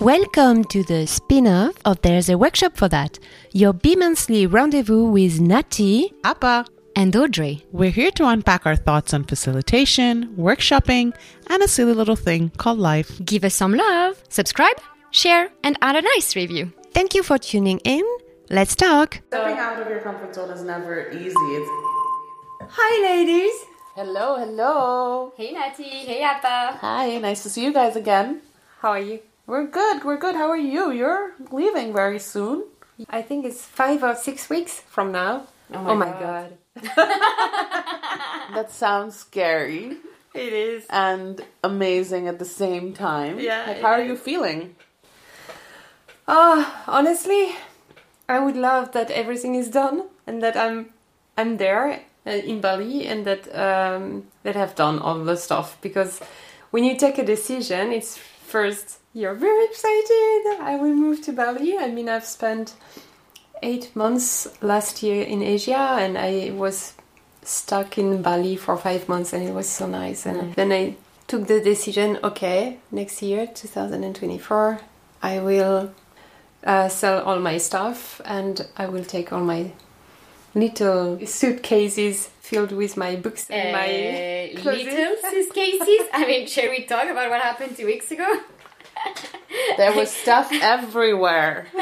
Welcome to the spin off of There's a Workshop for That, your bi monthly rendezvous with Nathy Apa. and Audrey. We're here to unpack our thoughts on facilitation, workshopping, and a silly little thing called life. Give us some love, subscribe, share, and add a nice review. Thank you for tuning in. Let's talk. Stepping out of your comfort zone is never easy. It's Hi, ladies. hello, hello. Hey Nathy, hey Apa. Hi, nice to see you guys again. How are you? We're good. We're good. How are you? You're leaving very soon. I think it's five or six weeks from now. Oh my god. That sounds scary It is. and amazing at the same time. Yeah, Like, it how are you feeling? Oh, honestly, I would love that everything is done and that I'm I'm there uh, in Bali and that um, that I've done all the stuff because when you take a decision, it's first you're very excited. I will move to Bali. I mean, I've spent eight months last year in Asia and I was stuck in Bali for five months and it was so nice. And then I took the decision okay, next year, 2024, I will uh, sell all my stuff and I will take all my little suitcases filled with my books and my Uh, closet. little suitcases. I mean, shall we talk about what happened two weeks ago? There was stuff everywhere.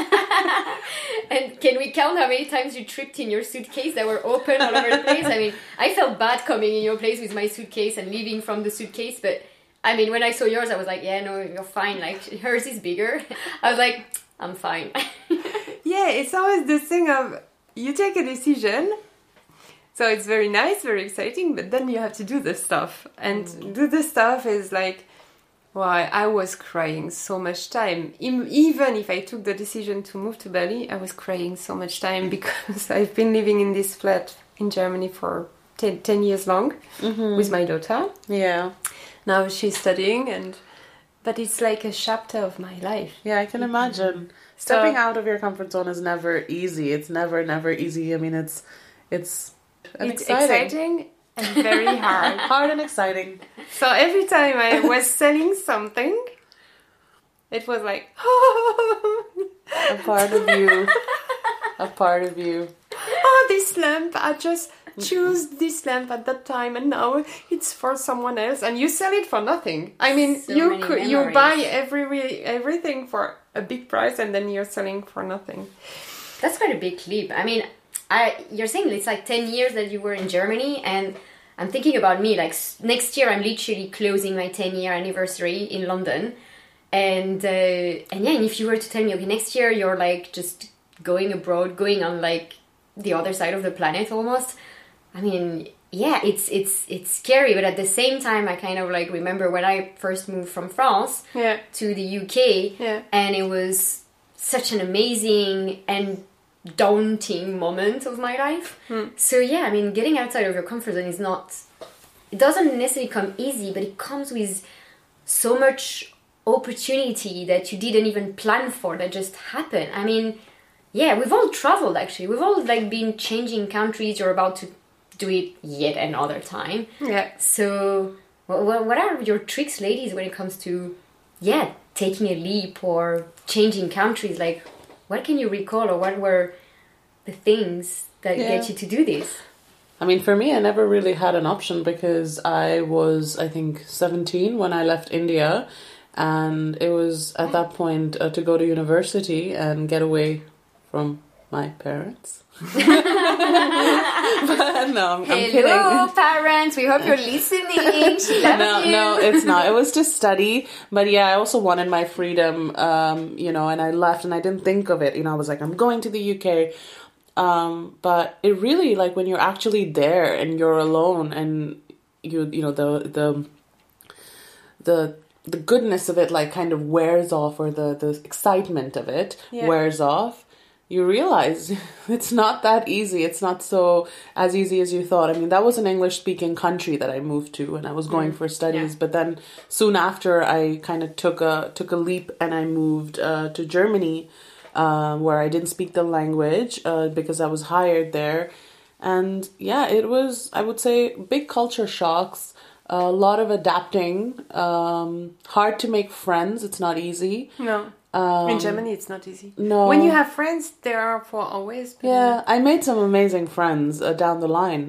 And can we count how many times you tripped in your suitcase that were open all over the place? I mean, I felt bad coming in your place with my suitcase and leaving from the suitcase, but I mean, when I saw yours, I was like, yeah, no, you're fine. Like, hers is bigger. I was like, I'm fine. Yeah, it's always this thing of you take a decision. So it's very nice, very exciting, but then you have to do this stuff. And mm. do this stuff is like, why I was crying so much time. Even if I took the decision to move to Bali, I was crying so much time mm-hmm. because I've been living in this flat in Germany for 10, 10 years long mm-hmm. with my daughter. Yeah. Now she's studying and but it's like a chapter of my life. Yeah, I can mm-hmm. imagine. Stepping out of your comfort zone is never easy. It's never, never easy. I mean, it's, it's, it's exciting and very hard. hard and exciting. So every time I was selling something, it was like, A part of you, a part of you. oh, this lamp, I just choose this lamp at that time, and now it's for someone else, and you sell it for nothing. I mean, So you could you buy every everything for a big price, and then you're selling for nothing. That's quite a big leap. I mean, I you're saying it's like 10 years that you were in Germany and I'm thinking about me like next year I'm literally closing my 10 year anniversary in London. And uh, and yeah, and if you were to tell me okay, next year you're like just going abroad, going on like the other side of the planet almost. I mean, yeah, it's it's it's scary, but at the same time I kind of like remember when I first moved from France Yeah, to the UK, Yeah. and it was such an amazing and daunting moment of my life. Hmm. So yeah, I mean, getting outside of your comfort zone is not. It doesn't necessarily come easy, but it comes with so much opportunity that you didn't even plan for that just happened. I mean, yeah, we've all traveled actually. We've all like been changing countries. You're about to do it yet another time. yeah. So, what, what are your tricks, ladies, when it comes to, yeah, taking a leap or changing countries? Like, what can you recall, or what were the things that Yeah. get you to do this? I mean, for me, I never really had an option because I was, I think, 17 when I left India. And it was at that point uh, to go to university and get away from my parents. but no, I'm, I'm kidding. Hello, parents. We hope you're listening. She loves no, you. no, it's not. It was to study, but yeah, I also wanted my freedom, um, you know, and I left and I didn't think of it. You know, I was like, I'm going to the UK. Um, but it really like when you're actually there and you're alone and you, you know, the the the the goodness of it like kind of wears off or the the excitement of it Yeah. wears off you realize it's not that easy. It's not so as easy as you thought. I mean that was an english speaking country that i moved to and i was going for studies but then soon after i kind of took a took a leap and i moved uh, to germany uh, where i didn't speak the language uh, because i was hired there and yeah it was i would say big culture shocks a lot of adapting um, hard to make friends it's not easy No. Um, In Germany, it's not easy. no. When you have friends, they are for always. Yeah, I made some amazing friends uh, down the line.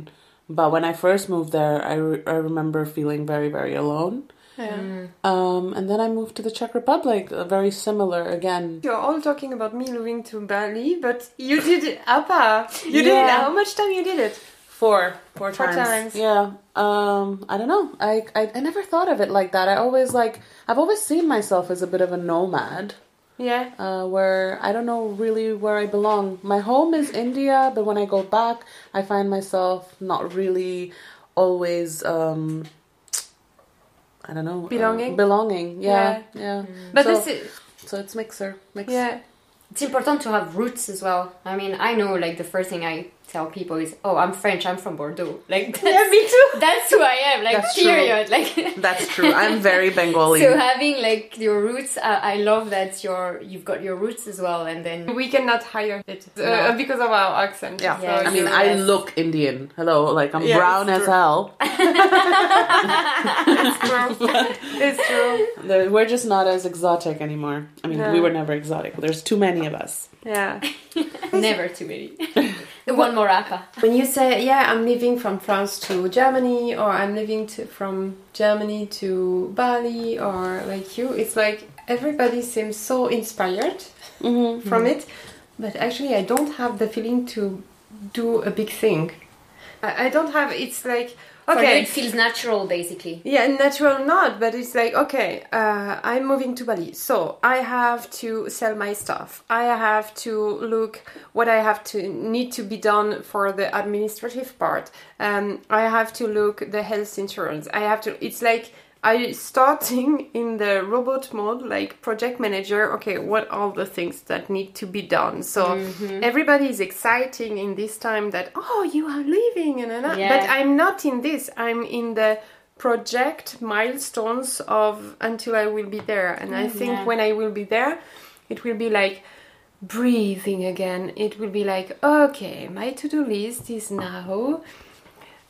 But when I first moved there, I, re- I remember feeling very, very alone. Yeah. Um, and then I moved to the Czech Republic, uh, very similar again. You're all talking about me moving to Bali, but you did it Apa. You did it. How much time you did it? Four, four times. times. Yeah. Um, I don't know. I, I I never thought of it like that. I always like I've always seen myself as a bit of a nomad. Yeah. uh, where I don't know really where I belong. My home is India, but when I go back, I find myself not really always. Um, I don't know. uh, Belonging? belonging, yeah, yeah. But so, this is so it's mixer, mix. yeah. It's important to have roots as well. I mean, I know like the first thing I tell people is, "Oh, I'm French. I'm from Bordeaux." Like, that's, Yeah, me too. That's who I am. Like, That's true. period. Like, That's true. I'm very Bengali. so having like your roots, I, I love that you're you've got your roots as well, and then We cannot hire it uh, No. because of our accent. yeah, Yeah, I mean, so I look Indian. Hello, like I'm Yeah, brown as true. hell. it's true. The- We're just not as exotic anymore. I mean, No. we were never exotic. There's too many of us. Yeah. never too many. One more Apa. When you say, yeah, I'm leaving from France to Germany, or I'm leaving to, from Germany to Bali, or like you, it's like everybody seems so inspired Mm-hmm. from it, but actually, I don't have the feeling to do a big thing. I, I don't have, it's like, For you, okay. it feels natural, basically. Yeah, natural not, but it's like okay, uh, I'm moving to Bali, so I have to sell my stuff. I have to look what I have to need to be done for the administrative part. Um, I have to look the health insurance. I have to. It's like I starting in the robot mode, like project manager. Okay, what are the things that need to be done? So mm-hmm. everybody is exciting in this time that oh you are leaving and, and, and. Yeah. but I'm not in this. I'm in the project milestones of until I will be there. And I mm, think yeah. when I will be there, it will be like breathing again. It will be like, okay, my to do list is now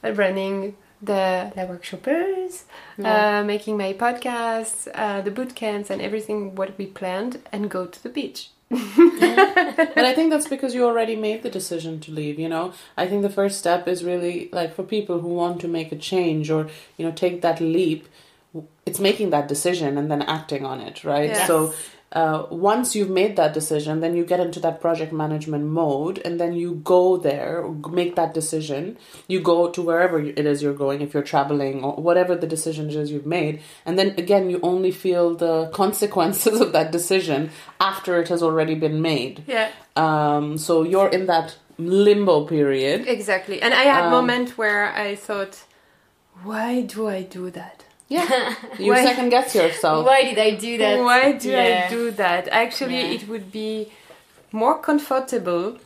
running the La Workshoppeuse, uh, making my podcasts, uh, the boot camps, and everything what we planned, and go to the beach. and I think that's because you already made the decision to leave, you know. I think the first step is really like for people who want to make a change or, you know, take that leap, it's making that decision and then acting on it, right? Yes. So uh, once you've made that decision, then you get into that project management mode and then you go there, make that decision. You go to wherever it is you're going, if you're traveling or whatever the decision is you've made. And then again, you only feel the consequences of that decision after it has already been made. Yeah, Um, so you're in that limbo period. exactly. And I had Um, moment where I thought, why do I do that? Yeah. You Why- second guess yourself. Why did I do that? Why do Yeah. I do that? Actually, Yeah. it would be more comfortable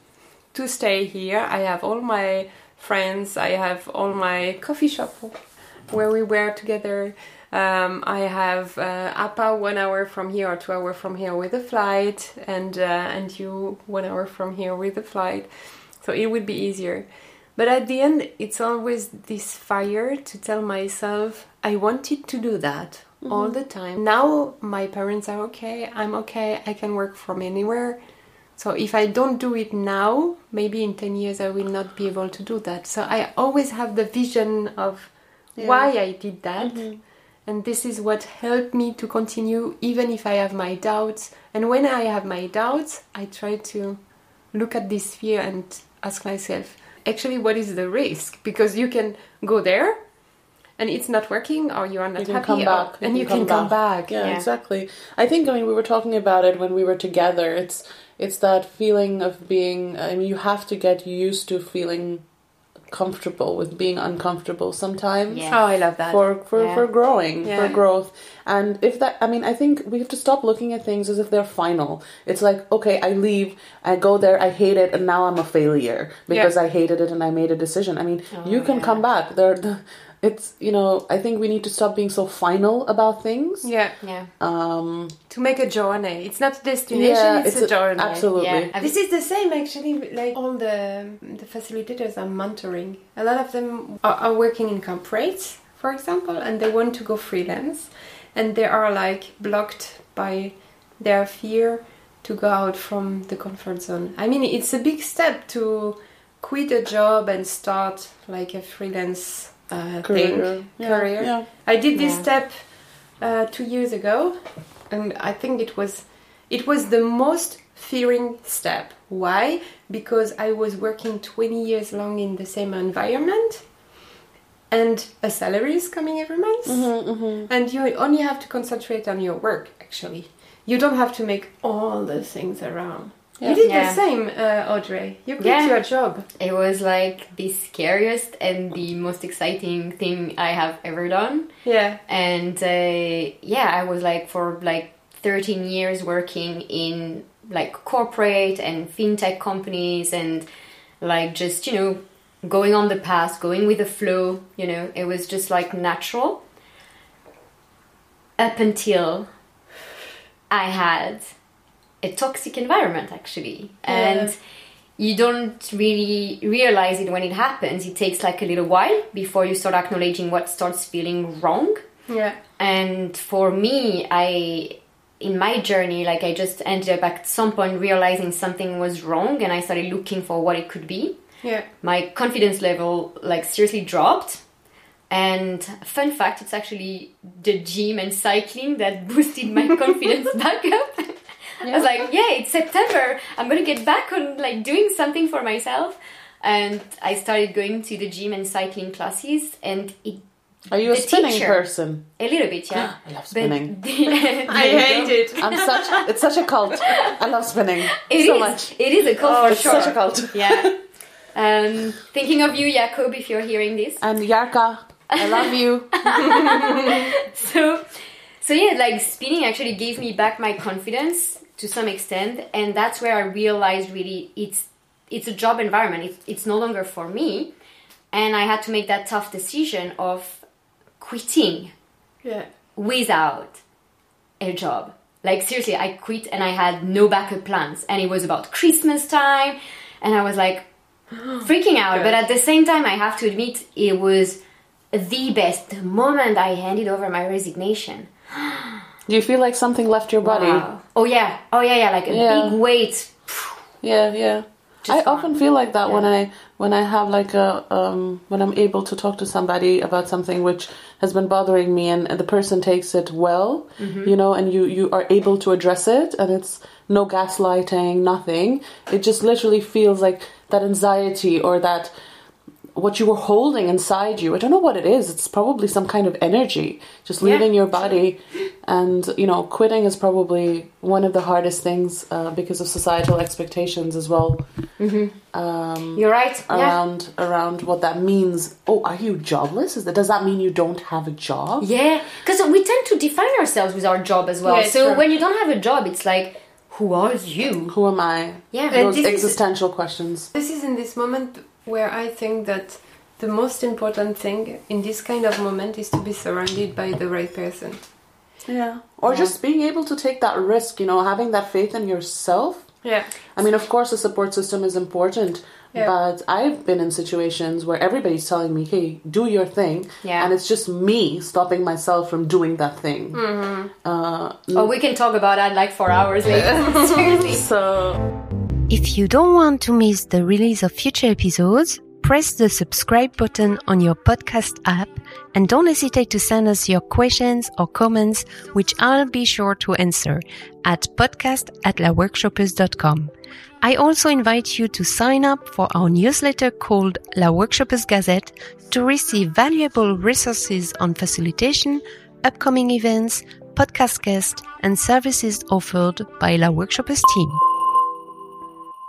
to stay here. I have all my friends. I have all my coffee shop where we were together. Um, I have uh, Apa one hour from here or two hour from here with a flight, and uh, and you one hour from here with a flight. So it would be easier. But at the end, it's always this fire to tell myself I wanted to do that all mm-hmm. the time. Now my parents are okay, I'm okay, I can work from anywhere. So if I don't do it now, maybe in 10 years I will not be able to do that. So I always have the vision of why I did that. Mm-hmm. And this is what helped me to continue even if I have my doubts. And when I have my doubts, I try to look at this fear and ask myself, actually, what is the risk? Because you can go there and it's not working or you are not You can happy come back. and you can come back. Yeah, Yeah. exactly. I think. I mean, we were talking about it when we were together. It's it's that feeling of being. I mean, you have to get used to feeling comfortable with being uncomfortable sometimes. Yeah. Oh, I love that. For for, Yeah. for growing, Yeah. for growth, and if that, I mean, I think we have to stop looking at things as if they're final. It's like, okay, I leave, I go there, I hate it, and now I'm a failure because I hated it and I made a decision. I mean, oh, you can yeah. come back. There, the, it's you know, I think we need to stop being so final about things. yeah, Yeah. Um, to make a journey. It's not a destination, yeah, it's, a, journey. Absolutely. Yeah. I've- This is the same actually. Like all the the facilitators I'm mentoring, a lot of them are, are working in corporates, for example, and they want to go freelance, and they are like blocked by their fear to go out from the comfort zone. I mean, it's a big step to quit a job and start like a freelance uh, thing, Yeah, career. yeah. I did this step uh, two years ago, and I think it was it was the most fearing step. Why? Because I was working 20 years long in the same environment, and a salary is coming every month, and you only have to concentrate on your work. Actually, you don't have to make all the things around. You did Yeah. the same, uh, Audrey. You quit Yeah. your job. It was like the scariest and the most exciting thing I have ever done. Yeah. and uh, yeah i was like for like 13 years working in like corporate and fintech companies and like just you know going on the path going with the flow you know it was just like natural up until i had a toxic environment actually. And you don't really realize it when it happens. It takes like a little while before you start acknowledging what starts feeling wrong. Yeah. and for me i in my journey like i just ended up at some point realizing something was wrong and i started looking for what it could be. Yeah. my confidence level like seriously dropped. And fun fact it's actually the gym and cycling that boosted my confidence back up i was like yeah it's september i'm gonna get back on like doing something for myself and i started going to the gym and cycling classes and it Are you a spinning teacher. person? a little bit yeah I love spinning. the- I hate it. I'm such. It's such a cult. I love spinning It so is. much. It is a cult Oh, for It's sure. such a cult. Yeah. Um, thinking of you, Jakob, if you're hearing this. And Yarka, I love you. So, so yeah, like spinning actually gave me back my confidence to some extent, and that's where I realized really it's it's a job environment. It's it's no longer for me, and I had to make that tough decision of quitting Yeah. without a job. Like seriously, I quit and I had no backup plans, and it was about Christmas time, and I was like freaking out. But at the same time, I have to admit, it was the best. The moment I handed over my resignation, Do you feel like something left your body? wow. Oh yeah, oh yeah, yeah, like a Yeah. big weight. Yeah, yeah. Just I gone. often feel like that when I when I have like a um when I'm able to talk to somebody about something which has been bothering me and, and the person takes it well, Mm-hmm. you know, and you you are able to address it and it's no gaslighting, nothing. It just literally feels like that anxiety or that what you were holding inside you. I don't know what it is. It's probably some kind of energy just Yeah, leaving your body. And, you know, quitting is probably one of the hardest things uh, because of societal expectations as well. Um, You're right. Yeah. around around what that means. Oh, are you jobless? Is that does that mean you don't have a job? Yeah, because we tend to define ourselves with our job as well. Yeah, so true. when you don't have a job, it's like, who are you? Who am I? Yeah. And Those this is- existential questions. This is in this moment where I think that the most important thing in this kind of moment is to be surrounded by the right person. Yeah. Or just being able to take that risk, you know, having that faith in yourself. Yeah. I mean, of course, a support system is important, Yeah. but I've been in situations where everybody's telling me, "Hey, do your thing," Yeah. and it's just me stopping myself from doing that thing. Mm-hmm. Uh, Oh, we can talk about that like four hours later. So If you don't want to miss the release of future episodes, press the subscribe button on your podcast app and don't hesitate to send us your questions or comments, which I'll be sure to answer at podcast at laworkshoppeuse.com. I also invite you to sign up for our newsletter called La Workshoppeuse Gazette to receive valuable resources on facilitation, upcoming events, podcast guests, and services offered by La Workshoppeuse team.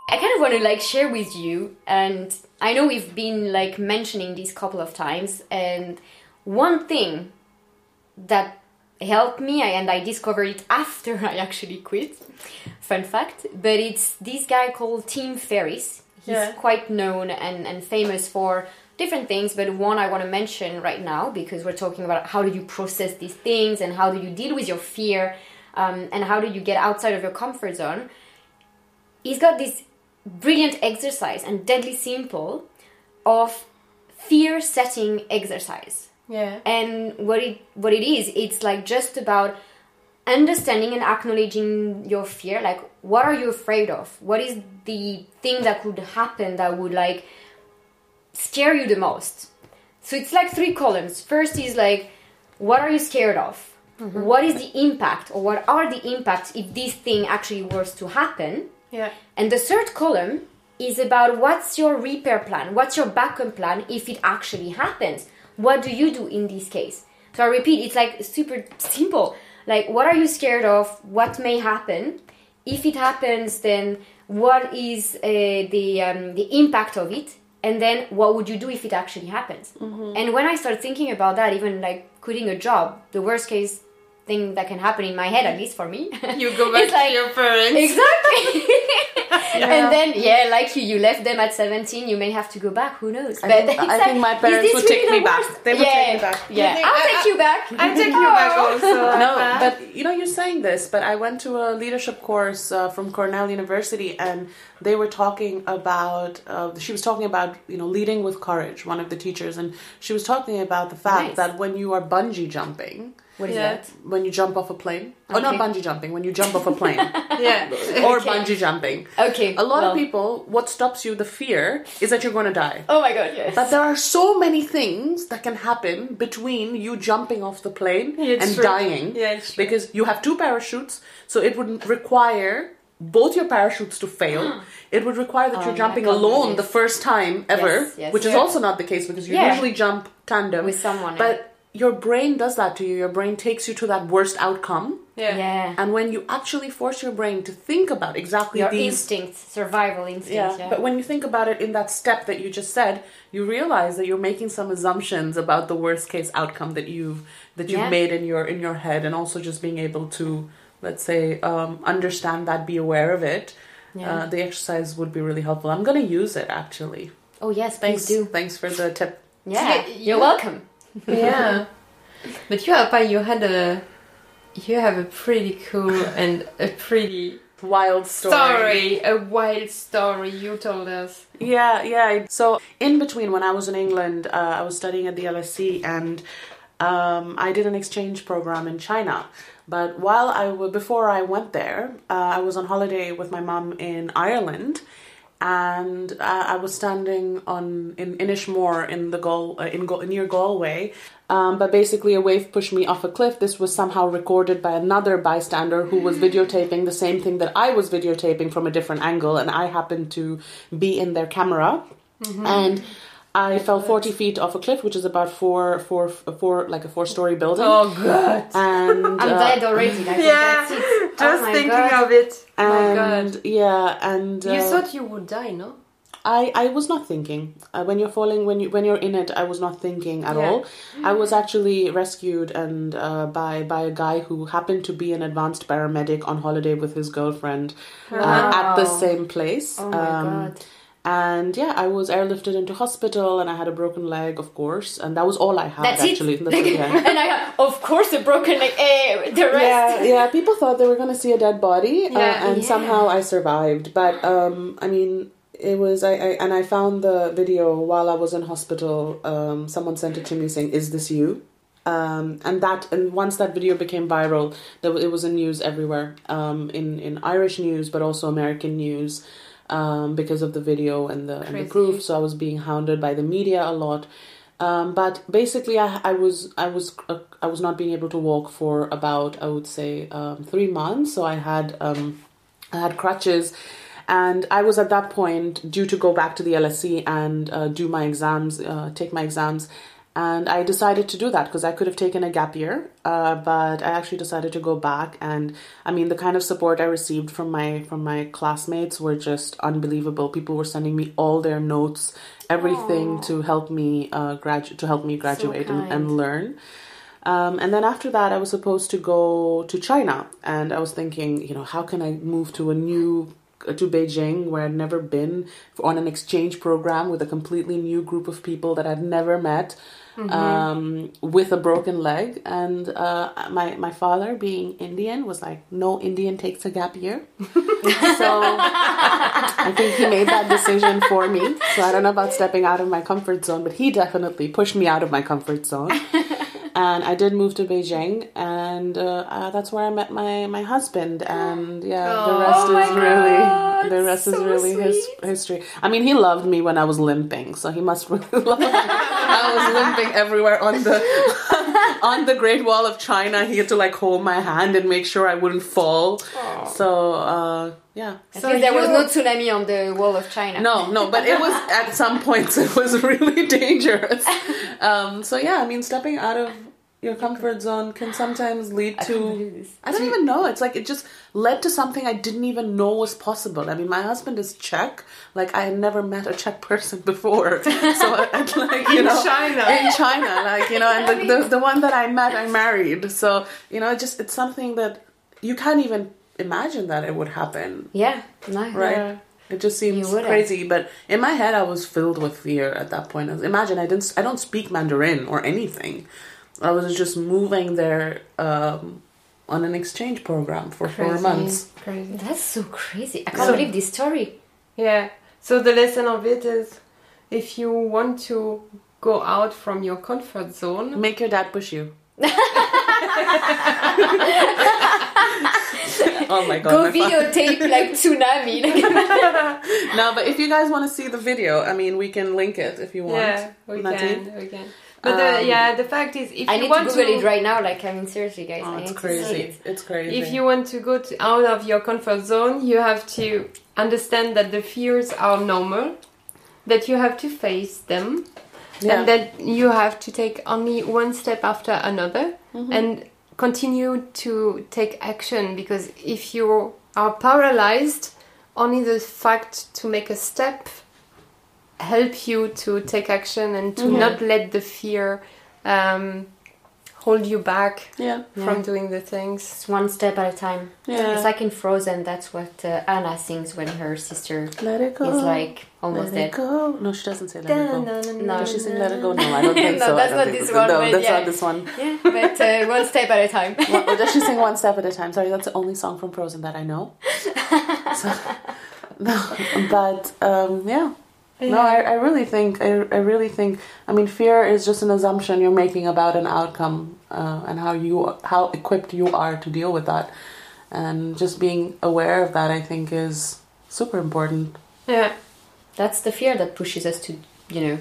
I kind of want to like share with you, and I know we've been like mentioning this couple of times, and one thing that helped me, and I discovered it after I actually quit. Fun fact, but it's this guy called Tim Ferriss. He's Yeah. quite known and, and famous for different things, but one I want to mention right now because we're talking about how do you process these things and how do you deal with your fear um, and how do you get outside of your comfort zone he's got this brilliant exercise and deadly simple of fear setting exercise. Yeah. and what it what it is it's like just about understanding and acknowledging your fear like what are you afraid of? What is the thing that could happen that would like scare you the most? So it's like three columns. First is like what are you scared of? Mm-hmm. What is the impact or what are the impacts if this thing actually was to happen Yeah. and the third column is about what's your repair plan, what's your backup plan if it actually happens. What do you do in this case? So I repeat, it's like super simple. Like, what are you scared of? What may happen? If it happens, then what is uh, the um, the impact of it? And then what would you do if it actually happens? And when I start thinking about that, even like quitting a job, the worst case thing that can happen in my head, at least for me, You go back like- to your parents. Exactly. And then, yeah, like you, you left them at 17, you may have to go back, who knows? I think, I think my parents would take me back. They would yeah, take me back. Yeah, think I'll I- take you back. I take you back also. No, but you know, you're saying this, but I went to a leadership course uh, from Cornell University, and they were talking about. Uh, she was talking about you know leading with courage. One of the teachers, and she was talking about the fact Nice. that when you are bungee jumping, What is Yeah. that? when you jump off a plane, oh, not bungee jumping, when you jump off a plane, yeah. or Okay. bungee jumping. Okay. A lot well- of people, what stops you, the fear, is that you're going to die. Oh my god, yes. But there are so many things that can happen between you jumping off the plane Yeah, it's and true. dying. Yeah, it's true. because you have two parachutes, so it would require both your parachutes to fail. it would require that Oh, you're jumping I can't do alone the first time ever, Yes, yes. which is also not the case because you Yeah. usually jump tandem With someone, But your brain does that to you. Your brain takes you to that worst outcome. Yeah. yeah. And when you actually force your brain to think about exactly Your these instincts, survival instincts. yeah, Yeah. but when you think about it in that step that you just said, you realize that you're making some assumptions about the worst case outcome that you've that you've Yeah. made in your in your head, and also just being able to, let's say, um, understand that, be aware of it. Yeah. Uh, the exercise would be really helpful. I'm gonna use it actually. oh yes, Thanks, please do. thanks for the tip. Yeah, So you- you're welcome. Yeah. But you, Apa, you had a, you have a pretty cool and a pretty Wild story. story, a wild story you told us. Yeah, yeah. So in between, when I was in England, uh, I was studying at the LSE, and um, I did an exchange program in China. But while I w- before I went there, uh, I was on holiday with my mom in Ireland, and uh, I was standing on in Inishmore in the Gal- uh, in Gal- near Galway. Um, but basically, a wave pushed me off a cliff. This was somehow recorded by another bystander who was videotaping the same thing that I was videotaping from a different angle, and I happened to be in their camera. And I fell forty feet off a cliff, which is about four, four, four, like a four-story building. Oh god. And I'm uh, dead already. Like, Yeah. Just oh thinking god. of it. and my god. yeah, and You uh, thought you would die, no? I, I was not thinking uh, when you're falling when you when you're in it I was not thinking at Yeah. all I was actually rescued and uh, by by a guy who happened to be an advanced paramedic on holiday with his girlfriend uh, at the same place Oh my Um, god. And yeah I was airlifted into hospital and I had a broken leg of course and that was all I had That's actually it. That's- yeah. and I, had, of course, a broken leg. Eh, the rest. yeah, yeah. People thought they were going to see a dead body, uh, and Yeah. somehow I survived. But um, I mean, it was I, I and I found the video while I was in hospital. Um, someone sent it to me saying, "Is this you?" Um, and that and once that video became viral, there, it was in news everywhere, um, in in Irish news, but also American news, um, because of the video and the and the proof. So I was being hounded by the media a lot. Um, but basically, I, I was I was uh, I was not being able to walk for about I would say um, three months. So I had um, I had crutches, and I was at that point due to go back to the LSE and uh, do my exams, uh, take my exams. And I decided to do that because I could have taken a gap year, uh, but I actually decided to go back. And I mean, the kind of support I received from my from my classmates were just unbelievable. People were sending me all their notes, everything to help me uh, gradu- to help me graduate and, and learn. Um, and then after that, I was supposed to go to China, and I was thinking, you know, how can I move to a new to Beijing where I'd never been on an exchange program with a completely new group of people that I'd never met. Um, with a broken leg, and uh, my my father, being Indian, was like, "No Indian takes a gap year." so I think he made that decision for me. So I don't know about stepping out of my comfort zone, but he definitely pushed me out of my comfort zone. And I did move to Beijing, and uh, uh, that's where I met my my husband. And yeah, the rest Oh is really God, the rest is really his, history. I mean, he loved me when I was limping, so he must really love me. I was limping everywhere on the on the Great Wall of China. He had to like hold my hand and make sure I wouldn't fall. So uh, yeah. At So least there was no tsunami on the wall of China. No, no, but it was at some points it was really dangerous. Um, so yeah, I mean, stepping out of your comfort zone can sometimes lead to. this. I don't even know. It's like it just led to something I didn't even know was possible. I mean, my husband is Czech. Like I had never met a Czech person before. So I, like you In know, China. in China, like you know, and the, the the one that I met, I married. So you know, it just it's something that you can't even imagine that it would happen Yeah, no. right? Yeah. It just seems crazy, but in my head, I was filled with fear at that point. Imagine I didn't, I don't speak Mandarin or anything. I was just moving there um, on an exchange program for four months. Crazy. That's so crazy. I can't So- believe this story. Yeah. So the lesson of it is, if you want to go out from your comfort zone, Make your dad push you. oh my god! Go my fa- videotape like tsunami. No, but if you guys want to see the video, I mean, we can link it if you want. yeah, we Nathy? can, we can. But the, Um, yeah, the fact is, if I you need to want Google it right now. Like, I mean, seriously, guys. Oh, I it's need to see crazy. it. It's crazy. If you want to go to, out of your comfort zone, you have to understand that the fears are normal, that you have to face them, yeah. and that you have to take only one step after another Mm-hmm. and continue to take action because if you are paralyzed, only the fact to make a step help you to take action and to Mm-hmm. not let the fear um, hold you back yeah, from doing the things. It's one step at a time. Yeah. It's like in Frozen. That's what uh, Anna sings when her sister let it go. is like almost let dead. go. No, she doesn't say let it go. No. Does she sing Let It Go? No, I don't think No, so. That's don't this one, No, but that's yeah. not this one. Yeah, but uh, one step at a time. Well, does she sing one step at a time? Sorry, that's the only song from Frozen that I know. So, no, but um, yeah. No, I, I really think I, I really think I mean fear is just an assumption you're making about an outcome uh, and how you how equipped you are to deal with that, and just being aware of that I think is super important. Yeah. That's the fear that pushes us to, you know,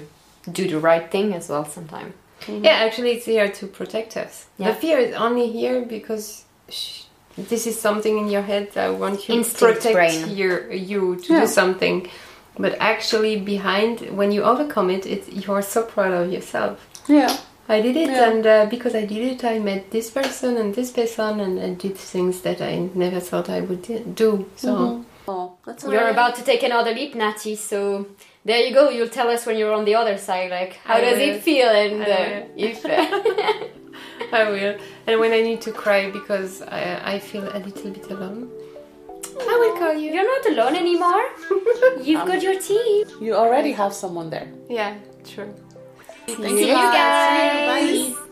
do the right thing as well sometimes. Yeah, actually, it's here to protect us. Yeah. The fear is only here because sh- this is something in your head that wants you to Instinct protect brain. your, you to Yeah. do something. But actually, behind, when you overcome it, it's, you're so proud of yourself. Yeah. I did it, Yeah. and uh, because I did it, I met this person and this person, and, and did things that I never thought I would do. So, Oh, that's You're about to take another leap, Nathy, so there you go. You'll tell us when you're on the other side, like, how I does will. it feel? And I uh, if. Uh, I will. And when I need to cry because I, I feel a little bit alone, I will call you. You're not alone anymore. You've got your team. You already have someone there. Yeah, true. See you guys. Bye.